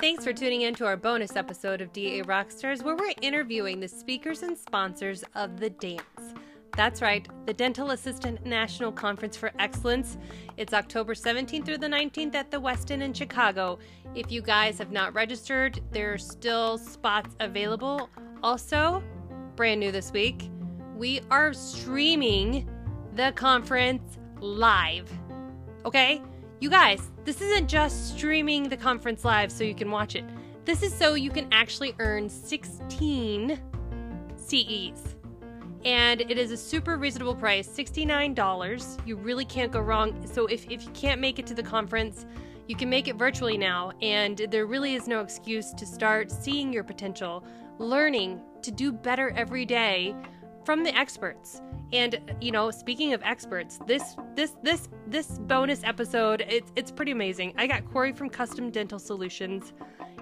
Thanks for tuning in to our bonus episode of DA Rockstars, where we're interviewing the speakers and sponsors of the dance. That's right, the Dental Assistant National Conference for Excellence. It's October 17th through the 19th at the Westin in Chicago. If you guys have not registered, there are still spots available. Also, brand new this week, we are streaming the conference live. Okay? You guys, this isn't just streaming the conference live so you can watch it. This is so you can actually earn 16 CEs. And it is a super reasonable price $69. You really can't go wrong. So if, if you can't make it to the conference, you can make it virtually now. And there really is no excuse to start seeing your potential, learning to do better every day from the experts. And you know, speaking of experts, this this this this bonus episode, it's it's pretty amazing. I got Corey from Custom Dental Solutions,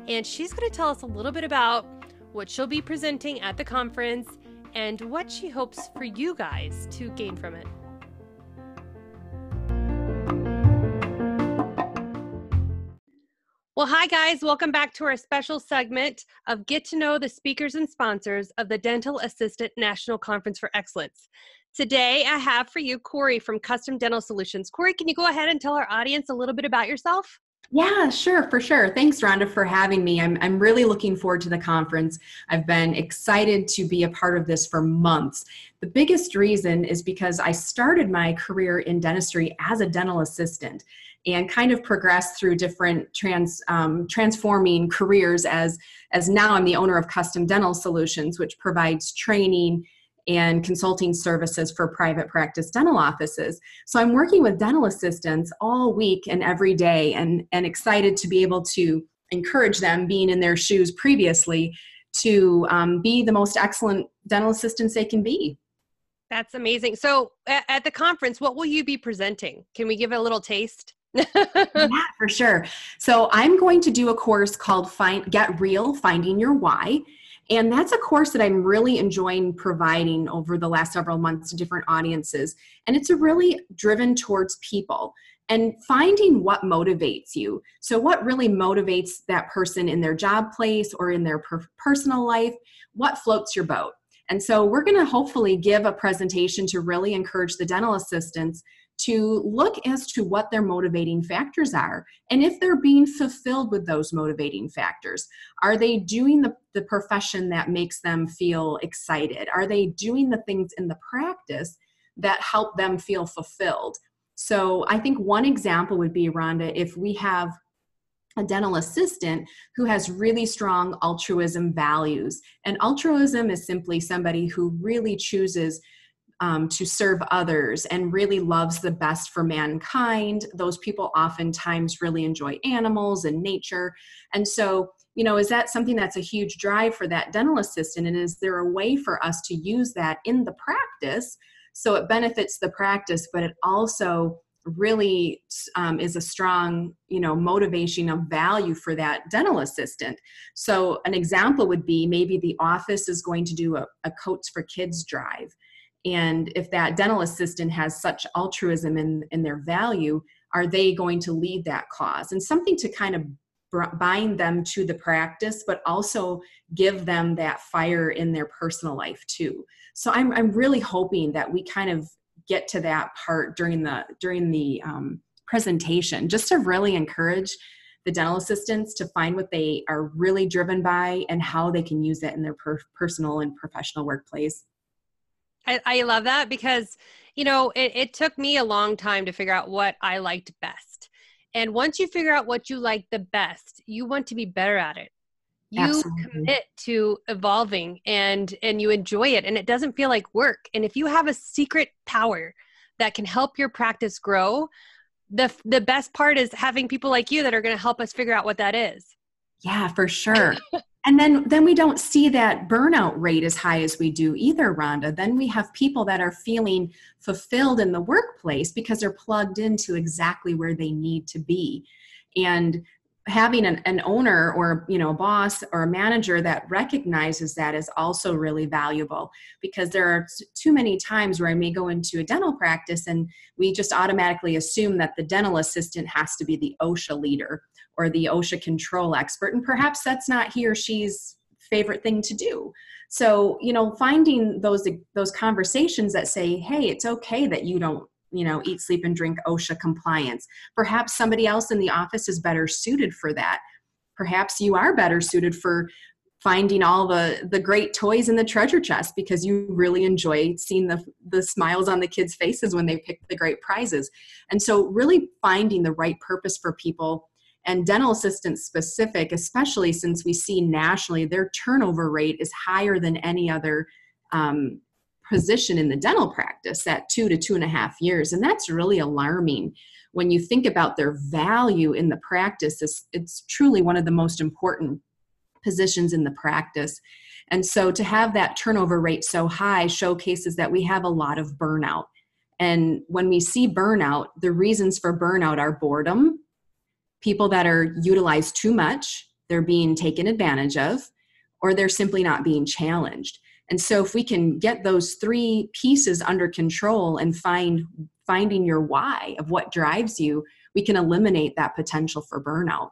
and she's going to tell us a little bit about what she'll be presenting at the conference and what she hopes for you guys to gain from it. Well, hi, guys. Welcome back to our special segment of Get to Know the Speakers and Sponsors of the Dental Assistant National Conference for Excellence. Today, I have for you Corey from Custom Dental Solutions. Corey, can you go ahead and tell our audience a little bit about yourself? Yeah, sure, for sure. Thanks, Rhonda, for having me. I'm, I'm really looking forward to the conference. I've been excited to be a part of this for months. The biggest reason is because I started my career in dentistry as a dental assistant and kind of progressed through different trans um, transforming careers as as now I'm the owner of Custom Dental Solutions, which provides training and consulting services for private practice dental offices. So I'm working with dental assistants all week and every day, and and excited to be able to encourage them, being in their shoes previously, to um, be the most excellent dental assistants they can be. That's amazing. So at, the conference, what will you be presenting? Can we give a little taste? yeah, for sure. So I'm going to do a course called Find Get Real Finding Your Why. And that's a course that I'm really enjoying providing over the last several months to different audiences. And it's really driven towards people and finding what motivates you. So, what really motivates that person in their job place or in their per- personal life? What floats your boat? And so, we're going to hopefully give a presentation to really encourage the dental assistants to look as to what their motivating factors are and if they're being fulfilled with those motivating factors. Are they doing the, the profession that makes them feel excited? Are they doing the things in the practice that help them feel fulfilled? So I think one example would be, Rhonda, if we have a dental assistant who has really strong altruism values. And altruism is simply somebody who really chooses um, to serve others and really loves the best for mankind. Those people oftentimes really enjoy animals and nature. And so, you know, is that something that's a huge drive for that dental assistant? And is there a way for us to use that in the practice so it benefits the practice, but it also really um, is a strong you know motivation of value for that dental assistant so an example would be maybe the office is going to do a, a coats for kids drive and if that dental assistant has such altruism in, in their value are they going to lead that cause? And something to kind of bind them to the practice but also give them that fire in their personal life too. So i'm, I'm really hoping that we kind of get to that part during the during the um, presentation just to really encourage the dental assistants to find what they are really driven by and how they can use it in their per- personal and professional workplace I, I love that because, you know, it, it took me a long time to figure out what I liked best. And once you figure out what you like the best, you want to be better at it. You Absolutely. commit to evolving and and you enjoy it and it doesn't feel like work. And if you have a secret power that can help your practice grow, the the best part is having people like you that are going to help us figure out what that is. Yeah, for sure. And then then we don't see that burnout rate as high as we do either rhonda. Then we have people that are feeling fulfilled in the workplace because they're plugged into exactly where they need to be. And having an, an owner or you know a boss or a manager that recognizes that is also really valuable because there are too many times where i may go into a dental practice and we just automatically assume that the dental assistant has to be the osha leader or the osha control expert and perhaps that's not he or she's favorite thing to do. So you know finding those those conversations that say hey it's okay that you don't you know eat sleep and drink osha compliance. Perhaps somebody else in the office is better suited for that. Perhaps you are better suited for finding all the the great toys in the treasure chest because you really enjoy seeing the the smiles on the kids faces when they pick the great prizes. And so really finding the right purpose for people and dental assistants specific especially since we see nationally their turnover rate is higher than any other um, position in the dental practice at two to two and a half years. And that's really alarming when you think about their value in the practice. It's, it's truly one of the most important positions in the practice. And so to have that turnover rate so high showcases that we have a lot of burnout. And when we see burnout, the reasons for burnout are boredom, people that are utilized too much, they're being taken advantage of, or they're simply not being challenged. And so if we can get those three pieces under control and find finding your why of what drives you, we can eliminate that potential for burnout.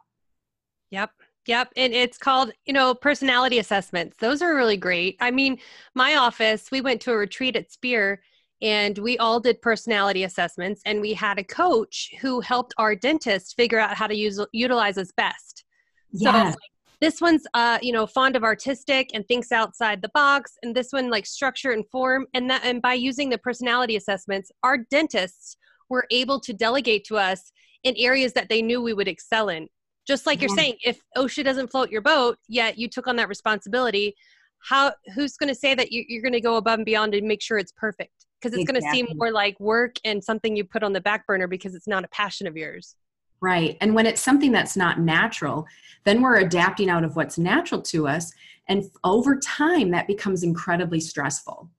Yep. Yep. And it's called, you know, personality assessments. Those are really great. I mean, my office, we went to a retreat at Spear and we all did personality assessments and we had a coach who helped our dentist figure out how to use utilize us best. Yes. So this one's uh you know fond of artistic and thinks outside the box and this one like structure and form and that and by using the personality assessments our dentists were able to delegate to us in areas that they knew we would excel in just like yeah. you're saying if osha doesn't float your boat yet you took on that responsibility how who's going to say that you, are going to go above and beyond and make sure it's perfect because it's exactly. going to seem more like work and something you put on the back burner because it's not a passion of yours Right. And when it's something that's not natural, then we're adapting out of what's natural to us. And over time, that becomes incredibly stressful.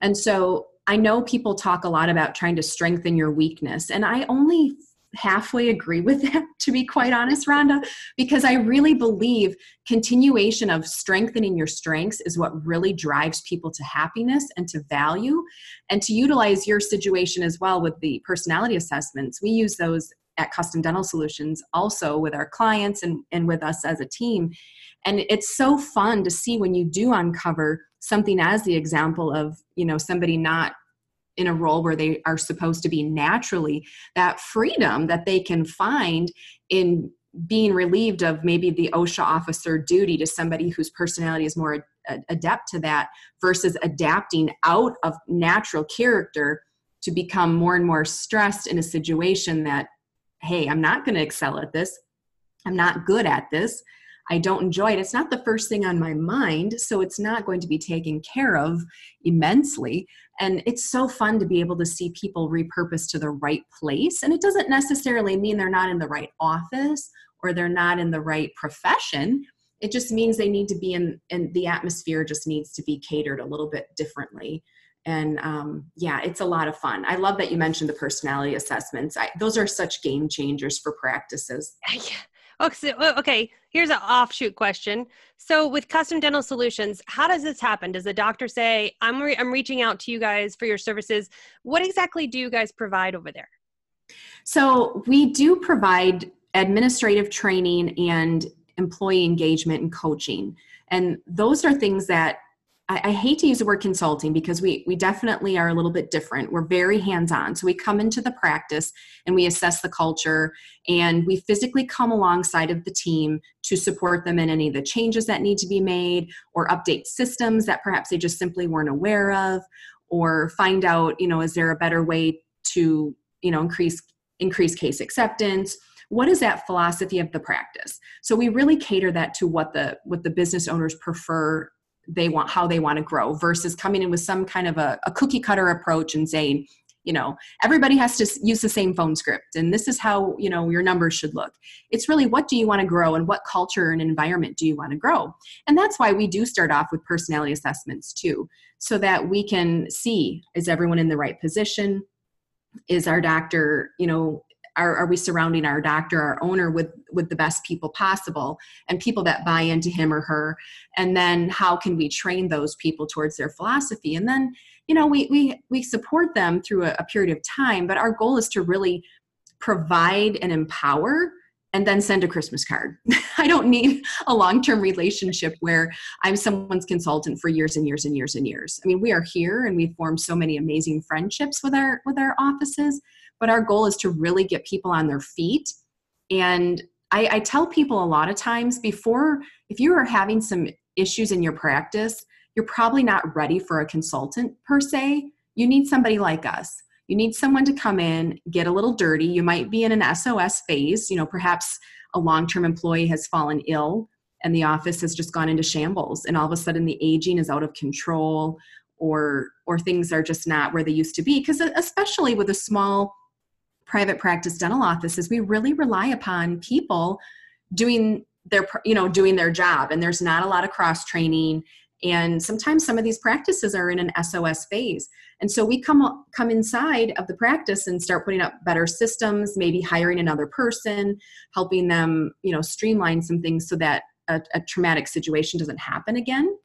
And so I know people talk a lot about trying to strengthen your weakness. And I only halfway agree with that, to be quite honest, Rhonda, because I really believe continuation of strengthening your strengths is what really drives people to happiness and to value. And to utilize your situation as well with the personality assessments, we use those at Custom Dental Solutions also with our clients and, and with us as a team. And it's so fun to see when you do uncover something as the example of, you know, somebody not in a role where they are supposed to be naturally, that freedom that they can find in being relieved of maybe the OSHA officer duty to somebody whose personality is more adept to that versus adapting out of natural character to become more and more stressed in a situation that hey, I'm not going to excel at this. I'm not good at this. I don't enjoy it. It's not the first thing on my mind, so it's not going to be taken care of immensely. And it's so fun to be able to see people repurpose to the right place. And it doesn't necessarily mean they're not in the right office or they're not in the right profession. It just means they need to be in, and the atmosphere just needs to be catered a little bit differently. And um, yeah it's a lot of fun. I love that you mentioned the personality assessments. I, those are such game changers for practices Oh, okay, okay here's an offshoot question. So with custom dental solutions how does this happen? Does the doctor say i'm, re- I'm reaching out to you guys for your services. What exactly do you guys provide over there? So we do provide administrative training and employee engagement and coaching. And those are things that I, I, hate to use the word consulting because we we definitely are a little bit different. We're very hands-on. So we come into the practice and we assess the culture and we physically come alongside of the team to support them in any of the changes that need to be made or update systems that perhaps they just simply weren't aware of or find out, you know, is there a better way to, you know, increase increase case acceptance what is that philosophy of the practice so we really cater that to what the what the business owners prefer they want how they want to grow versus coming in with some kind of a, a cookie cutter approach and saying you know everybody has to use the same phone script and this is how you know your numbers should look. It's really what do you want to grow and what culture and environment do you want to grow? And that's why we do start off with personality assessments too so that we can see is everyone in the right position? Is our doctor you know are, are we surrounding our doctor our owner with with the best people possible and people that buy into him or her and then how can we train those people towards their philosophy and then you know we we we support them through a, a period of time but our goal is to really provide and empower and then send a Christmas card. I don't need a long term relationship where I'm someone's consultant for years and years and years and years. I mean, we are here and we form so many amazing friendships with our with our offices, but our goal is to really get people on their feet. And I, I tell people a lot of times before, if you are having some issues in your practice, you're probably not ready for a consultant per se. You need somebody like us you need someone to come in, get a little dirty. You might be in an SOS phase. You know, perhaps a long term employee has fallen ill and the office has just gone into shambles and all of a sudden the aging is out of control or or things are just not where they used to be because especially with a small private practice dental offices we really rely upon people doing their you know doing their job and there's not a lot of cross training and sometimes some of these practices are in an sos phase. And so we come come inside of the practice and start putting up better systems maybe hiring another person helping them you know streamline some things so that a, a traumatic situation doesn't happen again.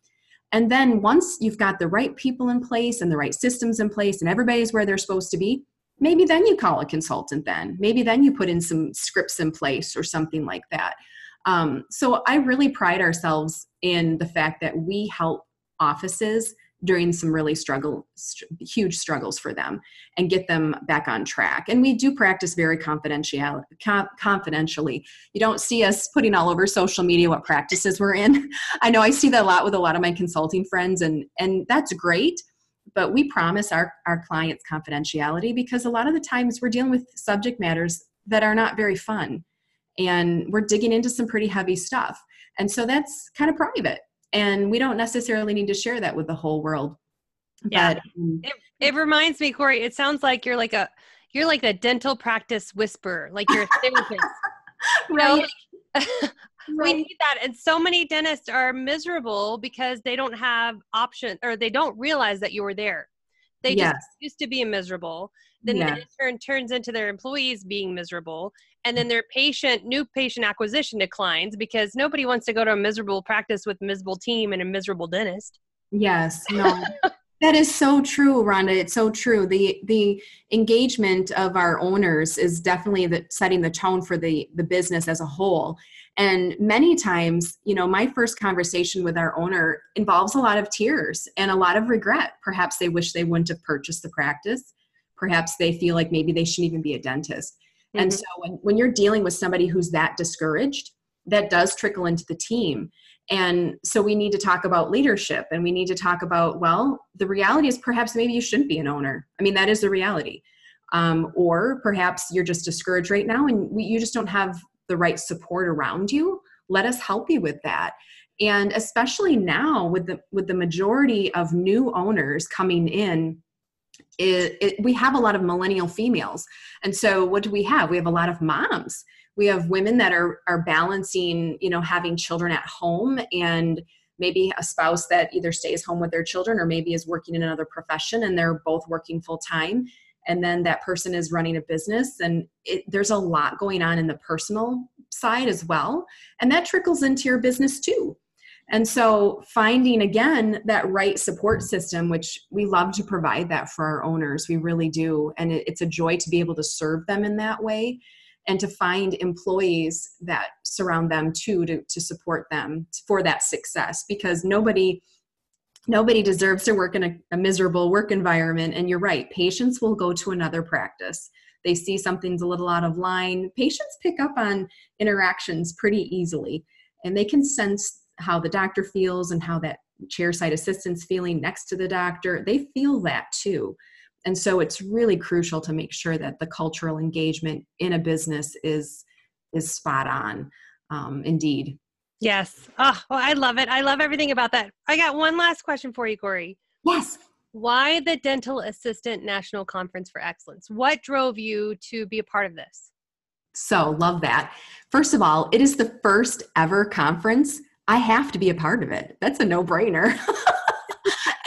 And then once you've got the right people in place and the right systems in place and everybody's where they're supposed to be maybe then you call a consultant then. Maybe then you put in some scripts in place or something like that. Um, so I really pride ourselves in the fact that we help offices during some really struggle st- huge struggles for them and get them back on track. And we do practice very confidential com- confidentially. You don't see us putting all over social media what practices we're in. I know i see that a lot with a lot of my consulting friends and and that's great but we promise our our clients confidentiality because a lot of the times we're dealing with subject matters that are not very fun and we're digging into some pretty heavy stuff. And so that's kind of private. And we don't necessarily need to share that with the whole world. Yeah. But, um, it, it reminds me, Corey, it sounds like you're like a you're like a dental practice whisperer, like you're a therapist. right. we need that. And so many dentists are miserable because they don't have option or they don't realize that you were there. They yes. just used to be miserable. Then yeah. in turn turns into their employees being miserable and then their patient new patient acquisition declines because nobody wants to go to a miserable practice with miserable team and a miserable dentist yes no that is so true rhonda. It's so true. The the engagement of our owners is definitely the, setting the tone for the the business as a whole. And many times you know my first conversation with our owner involves a lot of tears and a lot of regret. Perhaps they wish they wouldn't have purchased the practice. Perhaps they feel like maybe they shouldn't even be a dentist. Mm-hmm. And so when, when you're dealing with somebody who's that discouraged, that does trickle into the team. And so we need to talk about leadership and we need to talk about, well, the reality is perhaps maybe you shouldn't be an owner. I mean, that is the reality. Um, or perhaps you're just discouraged right now and we, you just don't have the right support around you. Let us help you with that. And especially now with the with the majority of new owners coming in it, it, we have a lot of millennial females and so what do we have we have a lot of moms we have women that are are balancing you know having children at home and maybe a spouse that either stays home with their children or maybe is working in another profession and they're both working full time and then that person is running a business and it, there's a lot going on in the personal side as well. And that trickles into your business too. And so finding again that right support system, which we love to provide that for our owners, we really do. And it, it's a joy to be able to serve them in that way and to find employees that surround them too to, to support them for that success because nobody nobody deserves to work in a, a miserable work environment. And you're right patients will go to another practice. They see something's a little out of line. Patients pick up on interactions pretty easily and they can sense how the doctor feels and how that chairside assistant's feeling next to the doctor. They feel that too and so it's really crucial to make sure that the cultural engagement in a business is is spot on um, indeed. Yes. Oh well, i love it. I love everything about that. I got one last question for you corey. Yes. Why the dental assistant national conference for excellence? What drove you to be a part of this? So love that. First of all it is the first ever conference. I have to be a part of it. That's a no brainer.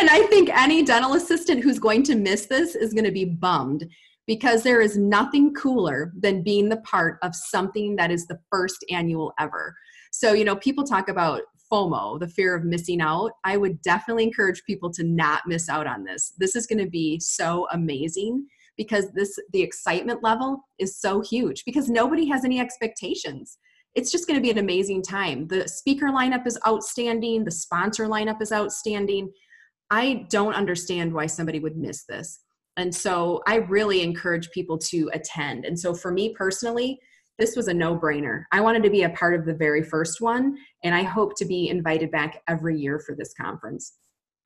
and I think any dental assistant who's going to miss this is going to be bummed because there is nothing cooler than being the part of something that is the first annual ever. So, you know, people talk about FOMO, the fear of missing out. I would definitely encourage people to not miss out on this. This is going to be so amazing because this the excitement level is so huge because nobody has any expectations. It's just going to be an amazing time. The speaker lineup is outstanding, the sponsor lineup is outstanding. I don't understand why somebody would miss this. And so I really encourage people to attend. And so for me personally, this was a no brainer. I wanted to be a part of the very first one, and I hope to be invited back every year for this conference.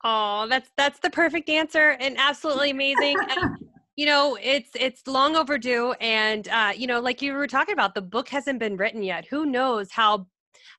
Oh, that's that's the perfect answer and absolutely amazing. and, you know, it's it's long overdue, and uh, you know, like you were talking about, the book hasn't been written yet. Who knows how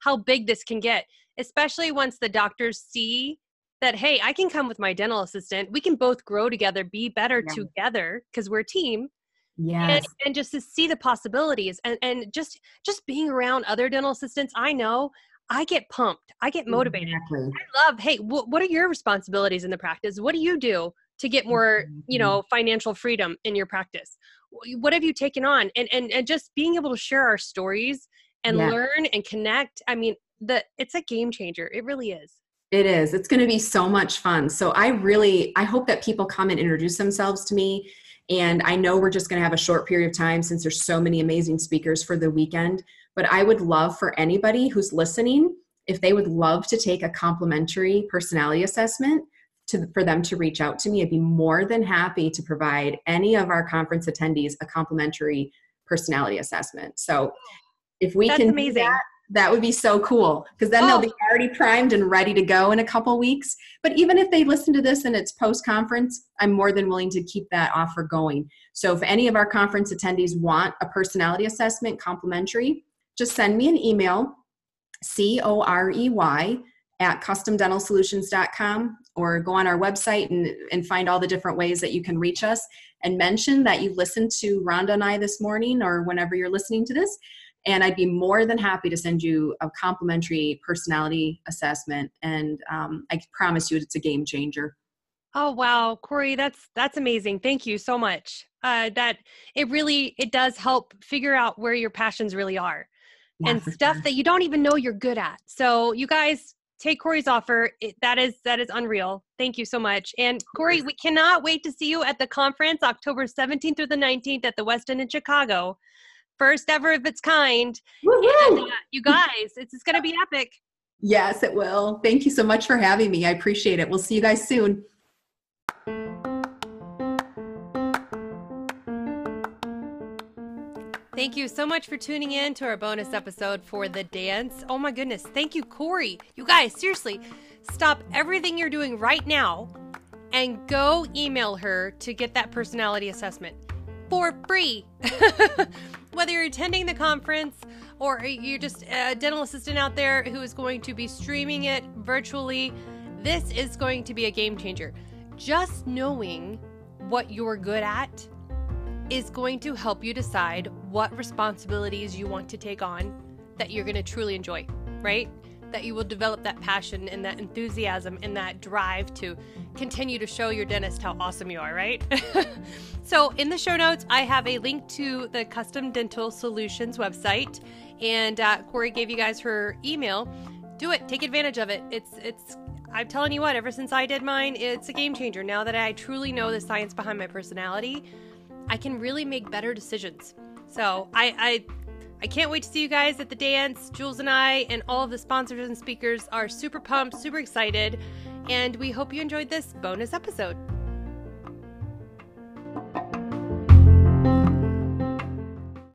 how big this can get, especially once the doctors see that hey, I can come with my dental assistant. We can both grow together, be better yeah. together because we're a team Yes. And, and just to see the possibilities and, and just just being around other dental assistants, I know I get pumped. I get motivated. Exactly. I love, hey, wh- what are your responsibilities in the practice? What do you do to get more, mm-hmm, you mm-hmm. know, financial freedom in your practice? What have you taken on? And and and just being able to share our stories and yeah. learn and connect. I mean, the it's a game changer. It really is. It is. It's going to be so much fun. So I really I hope that people come and introduce themselves to me and I know we're just going to have a short period of time since there's so many amazing speakers for the weekend. But I would love for anybody who's listening, if they would love to take a complimentary personality assessment, to, for them to reach out to me. I'd be more than happy to provide any of our conference attendees a complimentary personality assessment. So if we That's can amazing. That, that would be so cool because then oh. they'll be already primed and ready to go in a couple weeks. But even if they listen to this and it's post conference, I'm more than willing to keep that offer going. So if any of our conference attendees want a personality assessment complimentary, just send me an email, C O R E Y, at customdentalsolutions.com or go on our website and, and find all the different ways that you can reach us and mention that you listened to Rhonda and I this morning or whenever you're listening to this and I'd be more than happy to send you a complimentary personality assessment. And um, I promise you, it's a game changer. Oh wow, Corey, that's that's amazing. Thank you so much. Uh, that it really it does help figure out where your passions really are, yeah, and stuff sure. that you don't even know you're good at. So you guys take Corey's offer. It, that is that is unreal. Thank you so much. And Corey, we cannot wait to see you at the conference October 17th through the 19th at the Westin in Chicago first ever of its kind. And, uh, you guys, it's, it's going to be epic. Yes, it will. Thank you so much for having me. I appreciate it. We'll see you guys soon. Thank you so much for tuning in to our bonus episode for the dance. Oh my goodness. Thank you, Corey. You guys, seriously, stop everything you're doing right now and go email her to get that personality assessment for free. whether you're attending the conference or you're just a dental assistant out there who is going to be streaming it virtually, this is going to be a game changer. Just knowing what you're good at is going to help you decide what responsibilities you want to take on that you're going to truly enjoy, right? That you will develop that passion and that enthusiasm and that drive to continue to show your dentist how awesome you are, right? so, in the show notes, I have a link to the Custom Dental Solutions website, and uh, Corey gave you guys her email. Do it, take advantage of it. It's it's I'm telling you what, ever since I did mine, it's a game changer. Now that I truly know the science behind my personality, I can really make better decisions. So I, I I can't wait to see you guys at the dance. Jules and I and all of the sponsors and speakers are super pumped, super excited, and we hope you enjoyed this bonus episode.